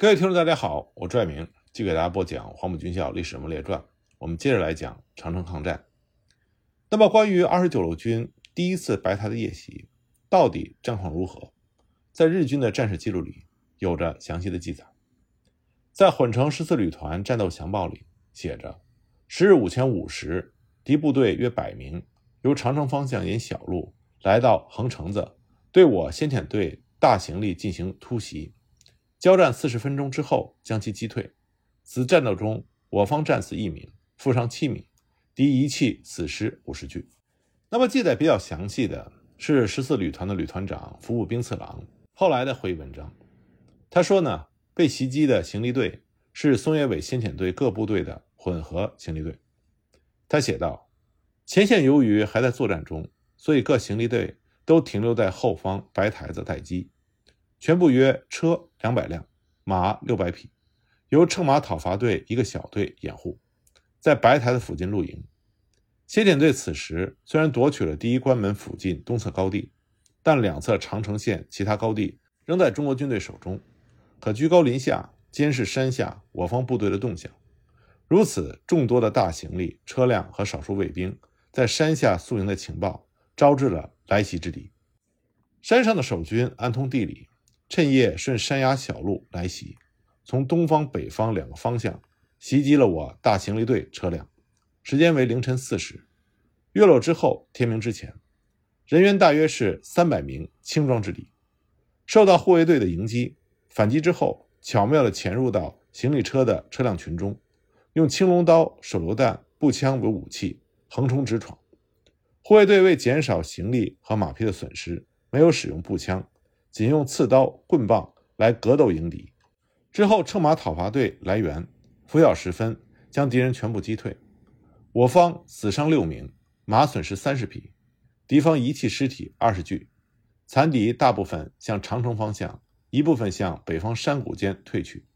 各位听众，大家好，我拽明继续给大家播讲《黄埔军校历史人物列传》。我们接着来讲长城抗战。那么，关于二十九路军第一次白台的夜袭，到底战况如何？在日军的战史记录里有着详细的记载。在混成十四旅团战斗详报里写着：十日午前五时，敌部队约百名，由长城方向沿小路来到横城子，对我先遣队大行李进行突袭。交战四十分钟之后，将其击退。此战斗中，我方战死一名，负伤七名，敌遗弃死尸五十具。那么，记载比较详细的是十四旅团的旅团长服部兵次郎后来的回忆文章。他说呢，被袭击的行李队是松野尾先遣队各部队的混合行李队。他写道：前线由于还在作战中，所以各行李队都停留在后方白台子待机。全部约车两百辆，马六百匹，由乘马讨伐队一个小队掩护，在白台的附近露营。先遣队此时虽然夺取了第一关门附近东侧高地，但两侧长城线其他高地仍在中国军队手中，可居高临下监视山下我方部队的动向。如此众多的大行李车辆和少数卫兵在山下宿营的情报，招致了来袭之敌。山上的守军安通地理。趁夜顺山崖小路来袭，从东方、北方两个方向袭击了我大行李队车辆。时间为凌晨四时，月落之后，天明之前，人员大约是三百名轻装之敌。受到护卫队的迎击，反击之后，巧妙地潜入到行李车的车辆群中，用青龙刀、手榴弹、步枪为武器横冲直闯。护卫队为减少行李和马匹的损失，没有使用步枪。仅用刺刀、棍棒来格斗迎敌，之后乘马讨伐队来援，拂晓时分将敌人全部击退。我方死伤六名，马损失三十匹，敌方遗弃尸体二十具，残敌大部分向长城方向，一部分向北方山谷间退去。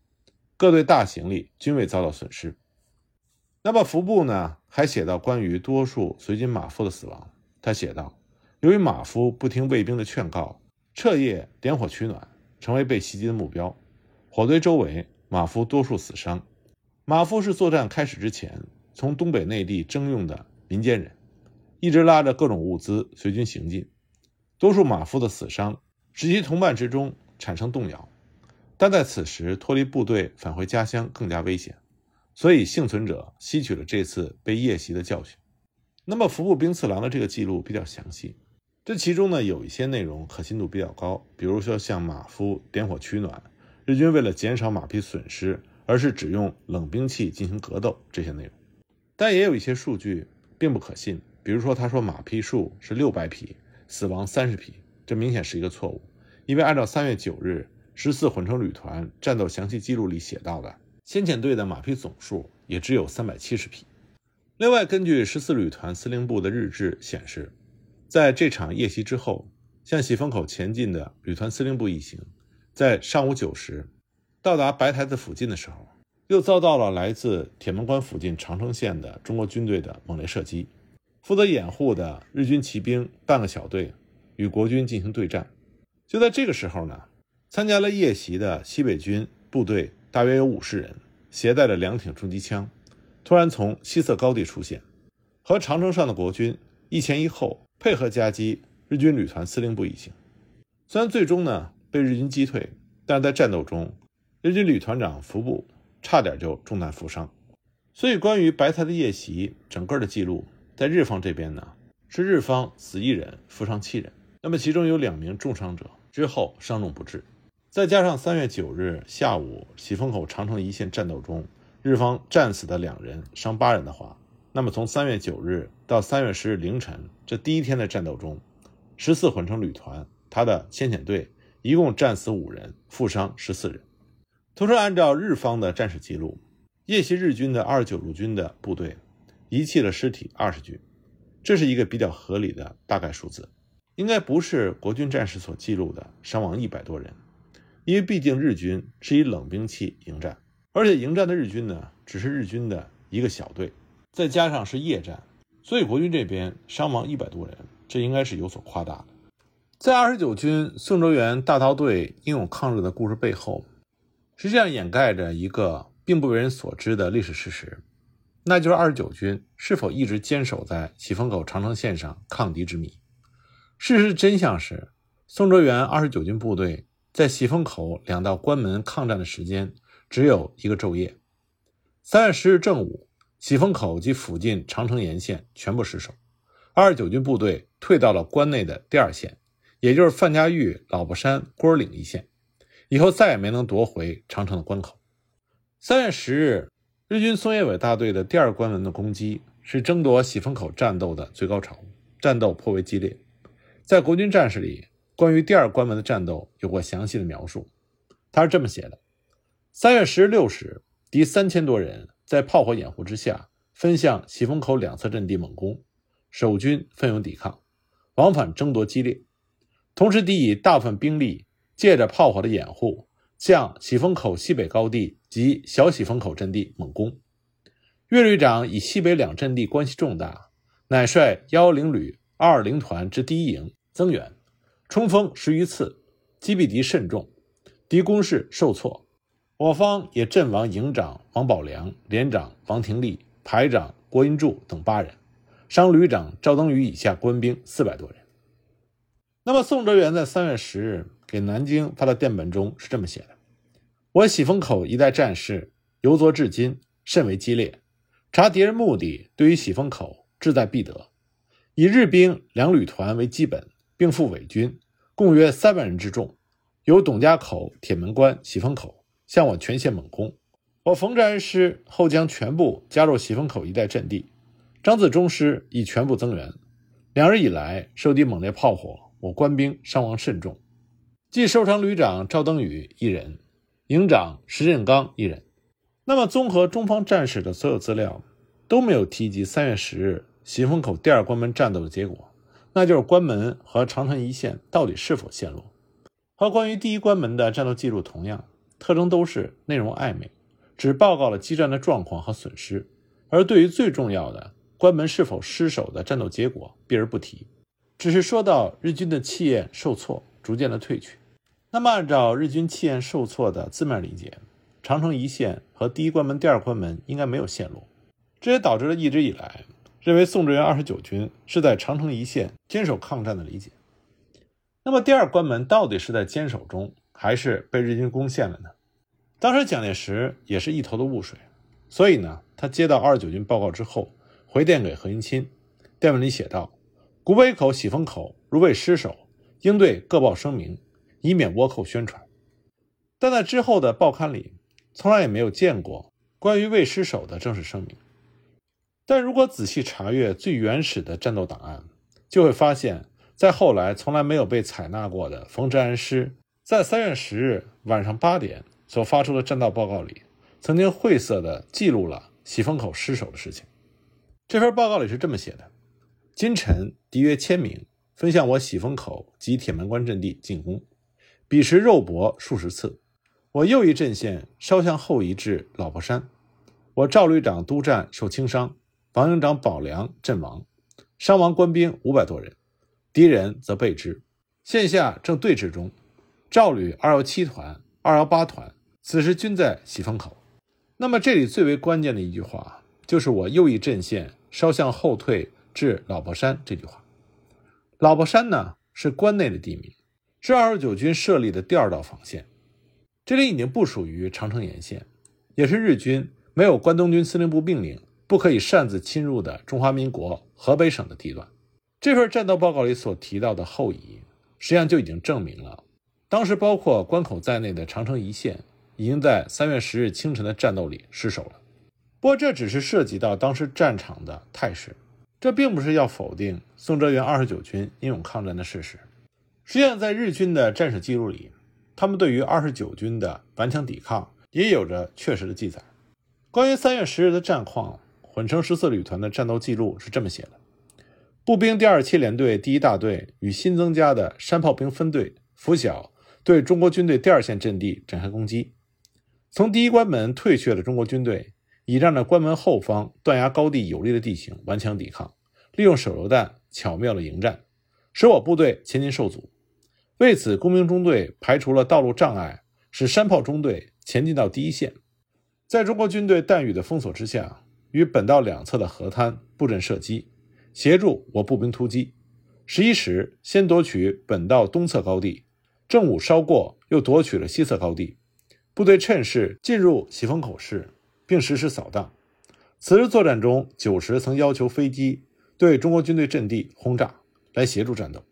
各队大行李均未遭到损失。那么服部呢？还写到关于多数随军马夫的死亡。他写道：由于马夫不听卫兵的劝告。彻夜点火取暖，成为被袭击的目标。火堆周围，马夫多数死伤。马夫是作战开始之前从东北内地征用的民间人，一直拉着各种物资随军行进。多数马夫的死伤使其同伴之中产生动摇，但在此时脱离部队返回家乡更加危险，所以幸存者吸取了这次被夜袭的教训。那么服部兵次郎的这个记录比较详细。这其中呢，有一些内容可信度比较高，比如说像马夫点火取暖，日军为了减少马匹损失，而是只用冷兵器进行格斗这些内容。但也有一些数据并不可信，比如说他说马匹数是六百匹，死亡三十匹，这明显是一个错误，因为按照三月九日十四混成旅团战斗详细记录里写到的，先遣队的马匹总数也只有三百七十匹。另外，根据十四旅团司令部的日志显示。在这场夜袭之后，向喜峰口前进的旅团司令部一行，在上午九时到达白台子附近的时候，又遭到了来自铁门关附近长城线的中国军队的猛烈射击。负责掩护的日军骑兵半个小队与国军进行对战。就在这个时候呢，参加了夜袭的西北军部队大约有五十人，携带着两挺重机枪，突然从西侧高地出现，和长城上的国军一前一后。配合夹击日军旅团司令部一行，虽然最终呢被日军击退，但是在战斗中，日军旅团长服部差点就中弹负伤。所以关于白台的夜袭整个的记录，在日方这边呢是日方死一人，负伤七人，那么其中有两名重伤者之后伤重不治，再加上三月九日下午喜峰口长城一线战斗中，日方战死的两人，伤八人的话。那么，从三月九日到三月十日凌晨这第一天的战斗中，十四混成旅团他的先遣队一共战死五人，负伤十四人。同时，按照日方的战史记录，夜袭日军的二十九路军的部队遗弃了尸体二十具，这是一个比较合理的大概数字，应该不是国军战士所记录的伤亡一百多人，因为毕竟日军是以冷兵器迎战，而且迎战的日军呢，只是日军的一个小队。再加上是夜战，所以国军这边伤亡一百多人，这应该是有所夸大的。在二十九军宋哲元大刀队英勇抗日的故事背后，实际上掩盖着一个并不为人所知的历史事实，那就是二十九军是否一直坚守在喜峰口长城线上抗敌之谜。事实真相是，宋哲元二十九军部队在喜峰口两道关门抗战的时间只有一个昼夜。三月十日正午，喜峰口及附近长城沿线全部失守，二十九军部队退到了关内的第二线，也就是范家峪、老婆山、郭儿岭一线。以后再也没能夺回长城的关口。三月十日，日军松叶伟大队的第二关门的攻击是争夺喜峰口战斗的最高潮，战斗颇为激烈。在国军战士里，关于第二关门的战斗有过详细的描述。他是这么写的：三月十日六时，敌三千多人在炮火掩护之下，分向喜峰口两侧阵地猛攻，守军奋勇抵抗，往返争夺激烈。同时，敌以大部分兵力。借着炮火的掩护，向喜峰口西北高地及小喜峰口阵地猛攻。岳旅长以西北两阵地关系重大，乃率幺零旅二二零团之第一营增援，冲锋十余次，击毙敌甚众，敌攻势受挫。我方也阵亡营长王宝良、连长王廷立、排长郭英柱等八人，伤旅长赵登禹以下官兵四百多人。那么，宋哲元在三月十日。给南京发的电本中是这么写的：“我喜峰口一带战事由昨至今甚为激烈，查敌人目的，对于喜峰口志在必得。以日兵两旅团为基本，并附伪军，共约三万人之众，由董家口、铁门关、喜峰口向我全线猛攻。我冯治安师后将全部加入喜峰口一带阵地，张自忠师已全部增援。两日以来，受敌猛烈炮火，我官兵伤亡甚重。”即受伤旅长赵登禹一人，营长石振刚一人。那么，综合中方战史的所有资料，都没有提及三月十日喜峰口第二关门战斗的结果，那就是关门和长城一线到底是否陷落。和关于第一关门的战斗记录同样，特征都是内容暧昧，只报告了激战的状况和损失，而对于最重要的关门是否失守的战斗结果避而不提，只是说到日军的气焰受挫，逐渐的退去。那么，按照日军气焰受挫的字面理解，长城一线和第一关门、第二关门应该没有陷落，这也导致了一直以来认为宋哲元二十九军是在长城一线坚守抗战的理解。那么，第二关门到底是在坚守中，还是被日军攻陷了呢？当时蒋介石也是一头的雾水，所以呢，他接到二十九军报告之后，回电给何应钦，电文里写道：“古北口、喜峰口如未失守，应对各报声明。”以免倭寇宣传，但在之后的报刊里，从来也没有见过关于未失守的正式声明。但如果仔细查阅最原始的战斗档案，就会发现，在后来从来没有被采纳过的冯治安师在三月十日晚上八点所发出的战斗报告里，曾经晦涩地记录了喜峰口失守的事情。这份报告里是这么写的：今晨敌约千名，分向我喜峰口及铁门关阵地进攻。彼时肉搏数十次，我右翼阵线稍向后移至老婆山，我赵旅长督战受轻伤，王营长保良阵亡，伤亡官兵五百多人，敌人则备之，线下正对峙中。赵旅二幺七团、二幺八团此时均在喜峰口。那么这里最为关键的一句话，就是我右翼阵线稍向后退至老婆山这句话。老婆山呢，是关内的地名。是二十九军设立的第二道防线，这里已经不属于长城沿线，也是日军没有关东军司令部命令不可以擅自侵入的中华民国河北省的地段。这份战斗报告里所提到的后移，实际上就已经证明了，当时包括关口在内的长城一线已经在三月十日清晨的战斗里失守了。不过这只是涉及到当时战场的态势，这并不是要否定宋哲元二十九军英勇抗战的事实。实际上，在日军的战史记录里，他们对于二十九军的顽强抵抗也有着确实的记载。关于三月十日的战况，混成十四旅团的战斗记录是这么写的：步兵第二七联队第一大队与新增加的山炮兵分队拂晓对中国军队第二线阵地展开攻击。从第一关门退却的中国军队，倚仗着关门后方断崖高地有利的地形顽强抵抗，利用手榴弹巧妙的迎战，使我部队前进受阻。为此，工兵中队排除了道路障碍，使山炮中队前进到第一线，在中国军队弹雨的封锁之下，与本道两侧的河滩布阵射击，协助我步兵突击。十一时先夺取本道东侧高地，正午稍过又夺取了西侧高地，部队趁势进入喜峰口市，并实施扫荡。此日作战中，九十曾要求飞机对中国军队阵地轰炸，来协助战斗。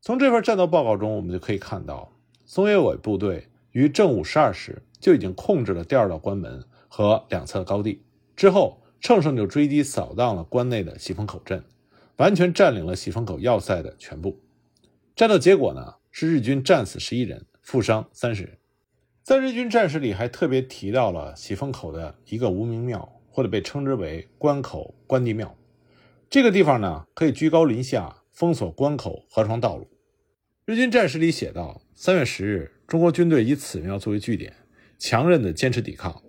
从这份战斗报告中，我们就可以看到，松野伟部队于正午十二时就已经控制了第二道关门和两侧高地，之后乘胜就追击扫荡了关内的喜峰口镇。完全占领了喜峰口要塞的全部。战斗结果呢是日军战死十一人，负伤三十人。在日军战史里还特别提到了喜峰口的一个无名庙，或者被称之为关口关帝庙。这个地方呢可以居高临下封锁关口河床道路。日军战史里写道：三月十日，中国军队以此庙作为据点，强韧的坚持抵抗。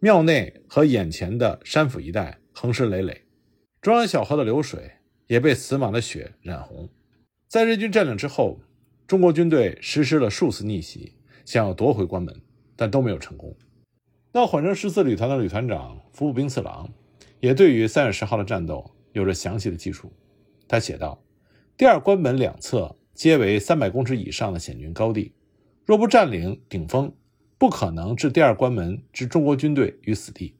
庙内和眼前的山府一带横尸累累，中央小河的流水。也被死马的血染红。在日军占领之后，中国军队实施了数次逆袭，想要夺回关门，但都没有成功。那缓征十四旅团的旅团长服部兵次郎也对于三月十号的战斗有着详细的记述。他写道：“第二关门两侧皆为三百公尺以上的险峻高地，若不占领顶峰，不可能置第二关门之中国军队于死地。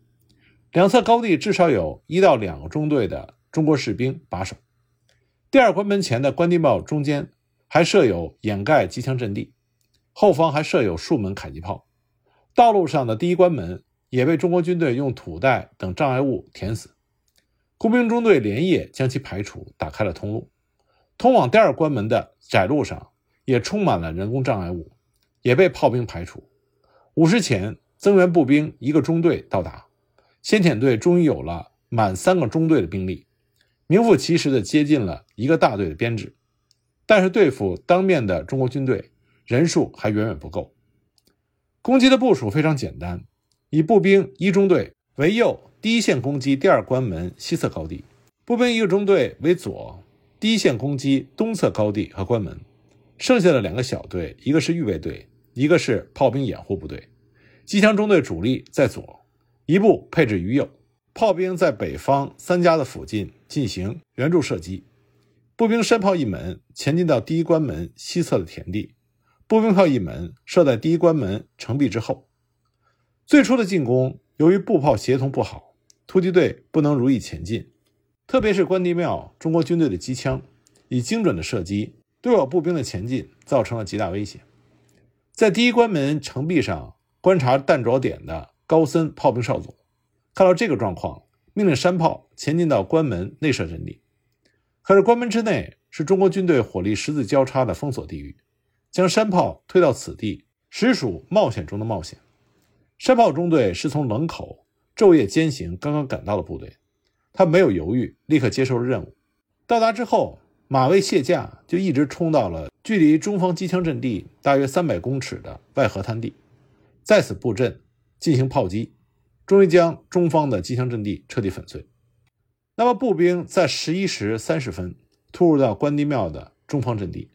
两侧高地至少有一到两个中队的。”中国士兵把守第二关门前的关帝庙中间还设有掩盖机枪阵地，后方还设有数门迫击炮。道路上的第一关门也被中国军队用土袋等障碍物填死，工兵中队连夜将其排除，打开了通路。通往第二关门的窄路上也充满了人工障碍物，也被炮兵排除。午时前，增援步兵一个中队到达，先遣队终于有了满三个中队的兵力。名副其实的接近了一个大队的编制，但是对付当面的中国军队人数还远远不够。攻击的部署非常简单，以步兵一中队为右，第一线攻击第二关门西侧高地；步兵一个中队为左，第一线攻击东侧高地和关门。剩下的两个小队，一个是预备队，一个是炮兵掩护部队。机枪中队主力在左，一部配置于右。炮兵在北方三家的附近进行援助射击，步兵山炮一门前进到第一关门西侧的田地，步兵炮一门设在第一关门城壁之后。最初的进攻由于步炮协同不好，突击队不能如意前进，特别是关帝庙中国军队的机枪以精准的射击，对我步兵的前进造成了极大威胁。在第一关门城壁上观察弹着点的高森炮兵少佐。看到这个状况，命令山炮前进到关门内设阵地。可是关门之内是中国军队火力十字交叉的封锁地域，将山炮推到此地，实属冒险中的冒险。山炮中队是从冷口昼夜兼行刚刚赶到的部队，他没有犹豫，立刻接受了任务。到达之后，马未卸架，就一直冲到了距离中方机枪阵地大约三百公尺的外河滩地，在此布阵进行炮击。终于将中方的机枪阵地彻底粉碎。那么，步兵在十一时三十分突入到关帝庙的中方阵地，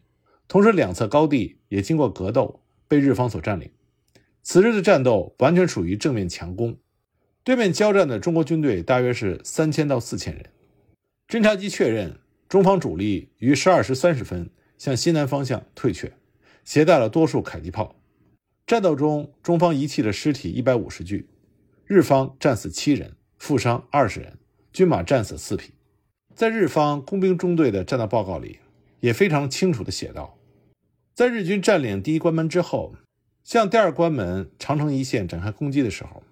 同时两侧高地也经过格斗被日方所占领。此日的战斗完全属于正面强攻，对面交战的中国军队大约是三千到四千人。侦察机确认，中方主力于十二时三十分向西南方向退却，携带了多数迫击炮。战斗中，中方遗弃的尸体一百五十具。日方战死七人，负伤二十人，军马战死四匹。在日方工兵中队的战斗报告里，也非常清楚地写道：在日军占领第一关门之后，向第二关门长城一线展开攻击的时候，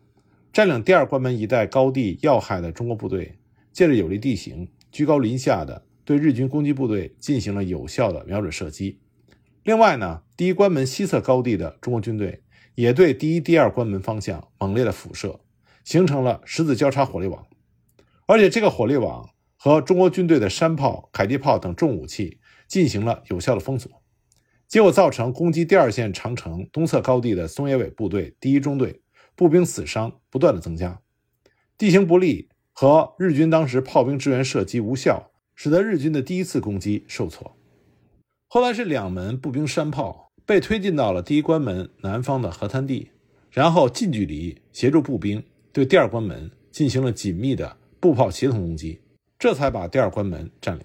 占领第二关门一带高地要害的中国部队，借着有利地形，居高临下的对日军攻击部队进行了有效的瞄准射击。另外呢，第一关门西侧高地的中国军队也对第一、第二关门方向猛烈的辐射。形成了十字交叉火力网，而且这个火力网和中国军队的山炮、迫击炮等重武器进行了有效的封锁，结果造成攻击第二线长城东侧高地的松野尾部队第一中队步兵死伤不断的增加，地形不利和日军当时炮兵支援射击无效，使得日军的第一次攻击受挫。后来是两门步兵山炮被推进到了第一关门南方的河滩地。然后近距离协助步兵对第二关门进行了紧密的步炮协同攻击，这才把第二关门占领。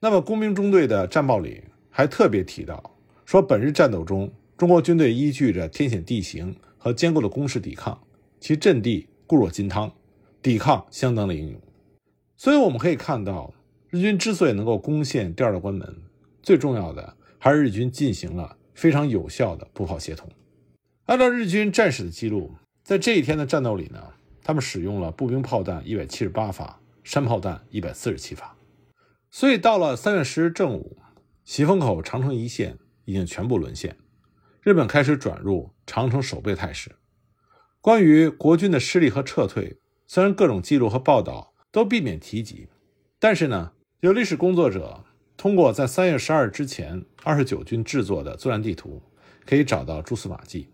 那么，工兵中队的战报里还特别提到，说本日战斗中，中国军队依据着天险地形和坚固的工事抵抗，其阵地固若金汤，抵抗相当的英勇。所以我们可以看到，日军之所以能够攻陷第二道关门，最重要的还是日军进行了非常有效的步炮协同。按照日军战士的记录，在这一天的战斗里呢，他们使用了步兵炮弹一百七十八发，山炮弹一百四十七发。所以到了三月十日正午，喜峰口长城一线已经全部沦陷，日本开始转入长城守备态势。关于国军的失利和撤退，虽然各种记录和报道都避免提及，但是呢，有历史工作者通过在三月十二日之前二十九军制作的作战地图，可以找到蛛丝马迹。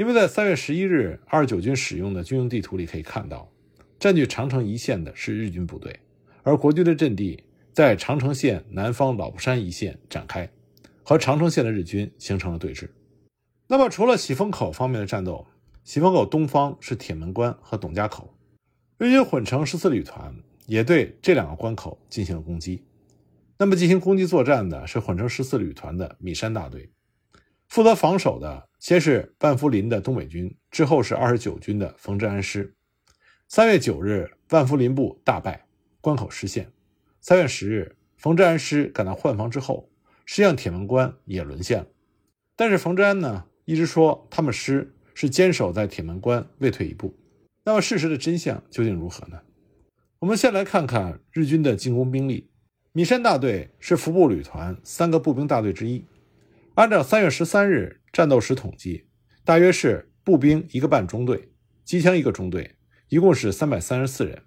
因为在三月十一日二十九军使用的军用地图里可以看到，占据长城一线的是日军部队，而国军的阵地。在长城线南方老布山一线展开，和长城线的日军形成了对峙。那么，除了喜峰口方面的战斗，喜峰口东方是铁门关和董家口，日军混成十四旅团也对这两个关口进行了攻击。那么，进行攻击作战的是混成十四旅团的米山大队，负责防守的先是万福林的东北军，之后是二十九军的冯治安师。三月九日，万福林部大败，关口失陷。三月十日，冯治安师赶到换防之后，实际上铁门关也沦陷了。但是冯治安呢，一直说他们师是坚守在铁门关，未退一步。那么事实的真相究竟如何呢？我们先来看看日军的进攻兵力。米山大队是服部旅团三个步兵大队之一。按照三月十三日战斗时统计，大约是步兵一个半中队，机枪一个中队，一共是三百三十四人。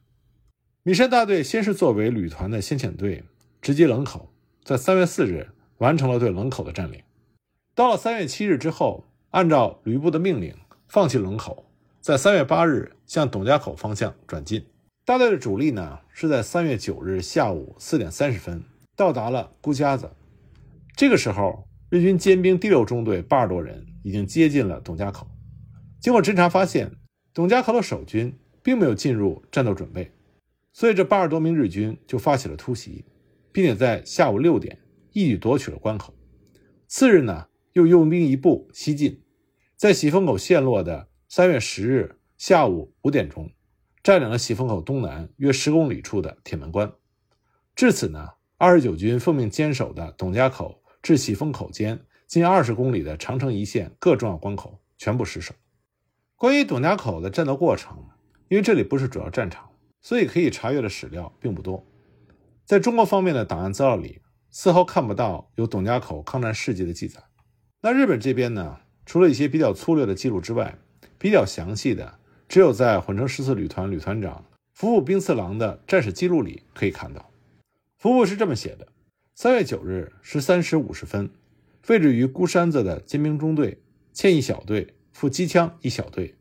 米山大队先是作为旅团的先遣队直击冷口，在三月四日完成了对冷口的占领。到了三月七日之后，按照旅部的命令，放弃冷口，在三月八日向董家口方向转进。大队的主力呢是在三月九日下午四点三十分到达了孤家子。这个时候，日军尖兵第六中队八十多人已经接近了董家口。经过侦查发现，董家口的守军并没有进入战斗准备。所以，这八十多名日军就发起了突袭，并且在下午六点一举夺取了关口。次日呢，又用兵一部西进，在喜峰口陷落的三月十日下午五点钟，占领了喜峰口东南约十公里处的铁门关。至此呢，二十九军奉命坚守的董家口至喜峰口间近二十公里的长城一线各重要关口全部失守。关于董家口的战斗过程，因为这里不是主要战场。所以可以查阅的史料并不多，在中国方面的档案资料里，丝毫看不到有董家口抗战事迹的记载。那日本这边呢，除了一些比较粗略的记录之外，比较详细的只有在混成十四旅团旅团长服部兵次郎的战史记录里可以看到。服部是这么写的：三月九日十三时五十分，位置于孤山子的尖兵中队欠一小队副机枪一小队，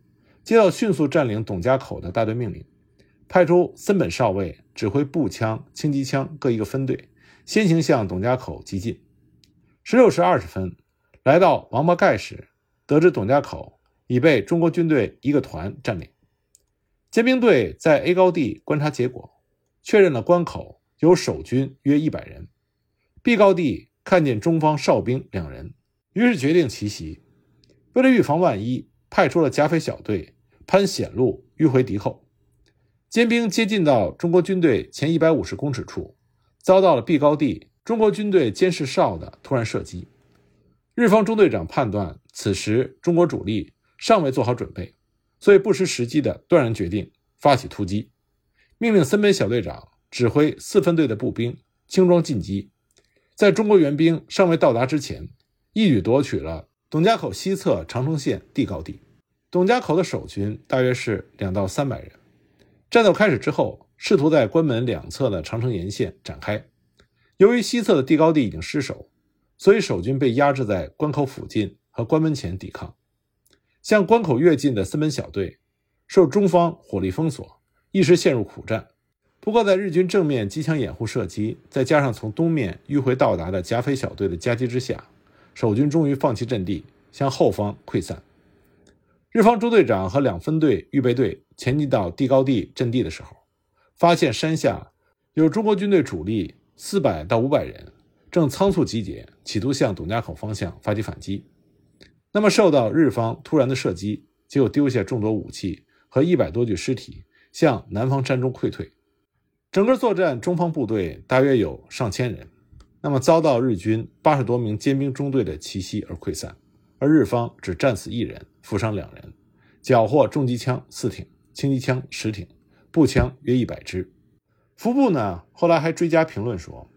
接到迅速占领董家口的大队命令。派出森本少尉指挥步枪、轻机枪各一个分队，先行向董家口急进。十六时二十分，来到王八盖时，得知董家口已被中国军队一个团占领。尖兵队在 A 高地观察结果，确认了关口有守军约一百人。B 高地看见中方哨兵两人，于是决定奇袭。为了预防万一，派出了甲斐小队攀险路迂回敌后。尖兵接近到中国军队前一百五十公尺处，遭到了 B 高地中国军队监视哨的突然射击。日方中队长判断此时中国主力尚未做好准备，所以不失时机的断然决定发起突击，命令森本小队长指挥四分队的步兵轻装进击，在中国援兵尚未到达之前，一举夺取了董家口西侧长城线地高地。董家口的守军大约是两到三百人。战斗开始之后，试图在关门两侧的长城沿线展开。由于西侧的地高地已经失守，所以守军被压制在关口附近和关门前抵抗。向关口越近的森本小队受中方火力封锁，一时陷入苦战。不过，在日军正面机枪掩护射击，再加上从东面迂回到达的甲斐小队的夹击之下，守军终于放弃阵地，向后方溃散。日方中队长和两分队预备队前进到地高地阵地的时候，发现山下有中国军队主力四百到五百人，正仓促集结，企图向董家口方向发起反击。那么，受到日方突然的射击，结果丢下众多武器和一百多具尸体，向南方山中溃退。整个作战，中方部队大约有上千人，那么遭到日军八十多名尖兵中队的奇袭而溃散，而日方只战死一人。负伤两人，缴获重机枪四挺，轻机枪十挺，步枪约一百支。福部呢，后来还追加评论说，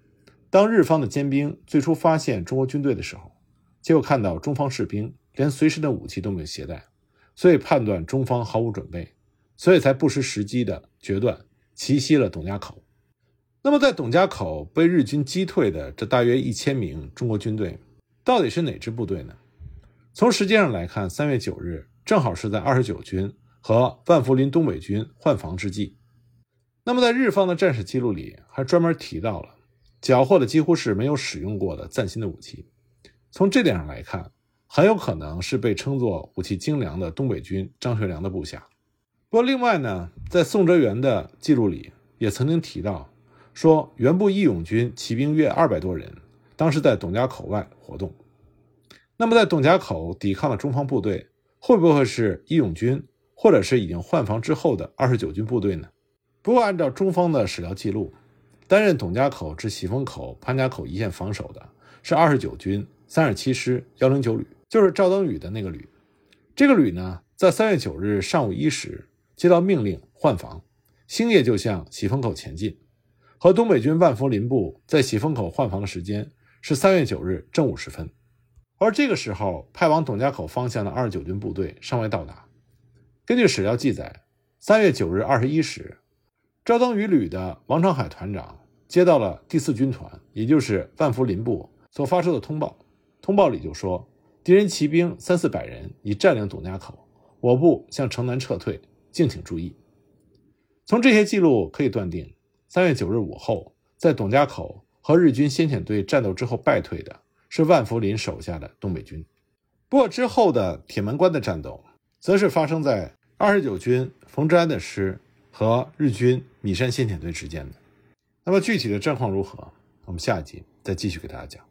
当日方的尖兵最初发现中国军队的时候，结果看到中方士兵连随身的武器都没有携带，所以判断中方毫无准备，所以才不失时机的决断奇袭了董家口。那么，在董家口被日军击退的这大约一千名中国军队，到底是哪支部队呢？从时间上来看，三月九日正好是在二十九军和万福林东北军换防之际。那么，在日方的战史记录里，还专门提到了缴获的几乎是没有使用过的崭新的武器。从这点上来看，很有可能是被称作武器精良的东北军张学良的部下。不过，另外呢，在宋哲元的记录里也曾经提到，说原部义勇军骑兵约二百多人，当时在董家口外活动。那么，在董家口抵抗的中方部队，会不会是义勇军，或者是已经换防之后的二十九军部队呢？不过，按照中方的史料记录，担任董家口至喜峰口、潘家口一线防守的是二十九军三十七师幺零九旅，就是赵登禹的那个旅。这个旅呢，在三月九日上午一时接到命令换防，星夜就向喜峰口前进。和东北军万福林部在喜峰口换防的时间是三月九日正午时分。而这个时候，派往董家口方向的二十九军部队尚未到达。根据史料记载，三月九日二十一时，赵登禹旅的王长海团长接到了第四军团，也就是万福林部所发出的通报。通报里就说，敌人骑兵三四百人已占领董家口，我部向城南撤退，敬请注意。从这些记录可以断定，三月九日午后，在董家口和日军先遣队战斗之后败退的。是万福林手下的东北军，不过之后的铁门关的战斗，则是发生在二十九军冯治安的师和日军米山先遣队之间的。那么具体的战况如何？我们下一集再继续给大家讲。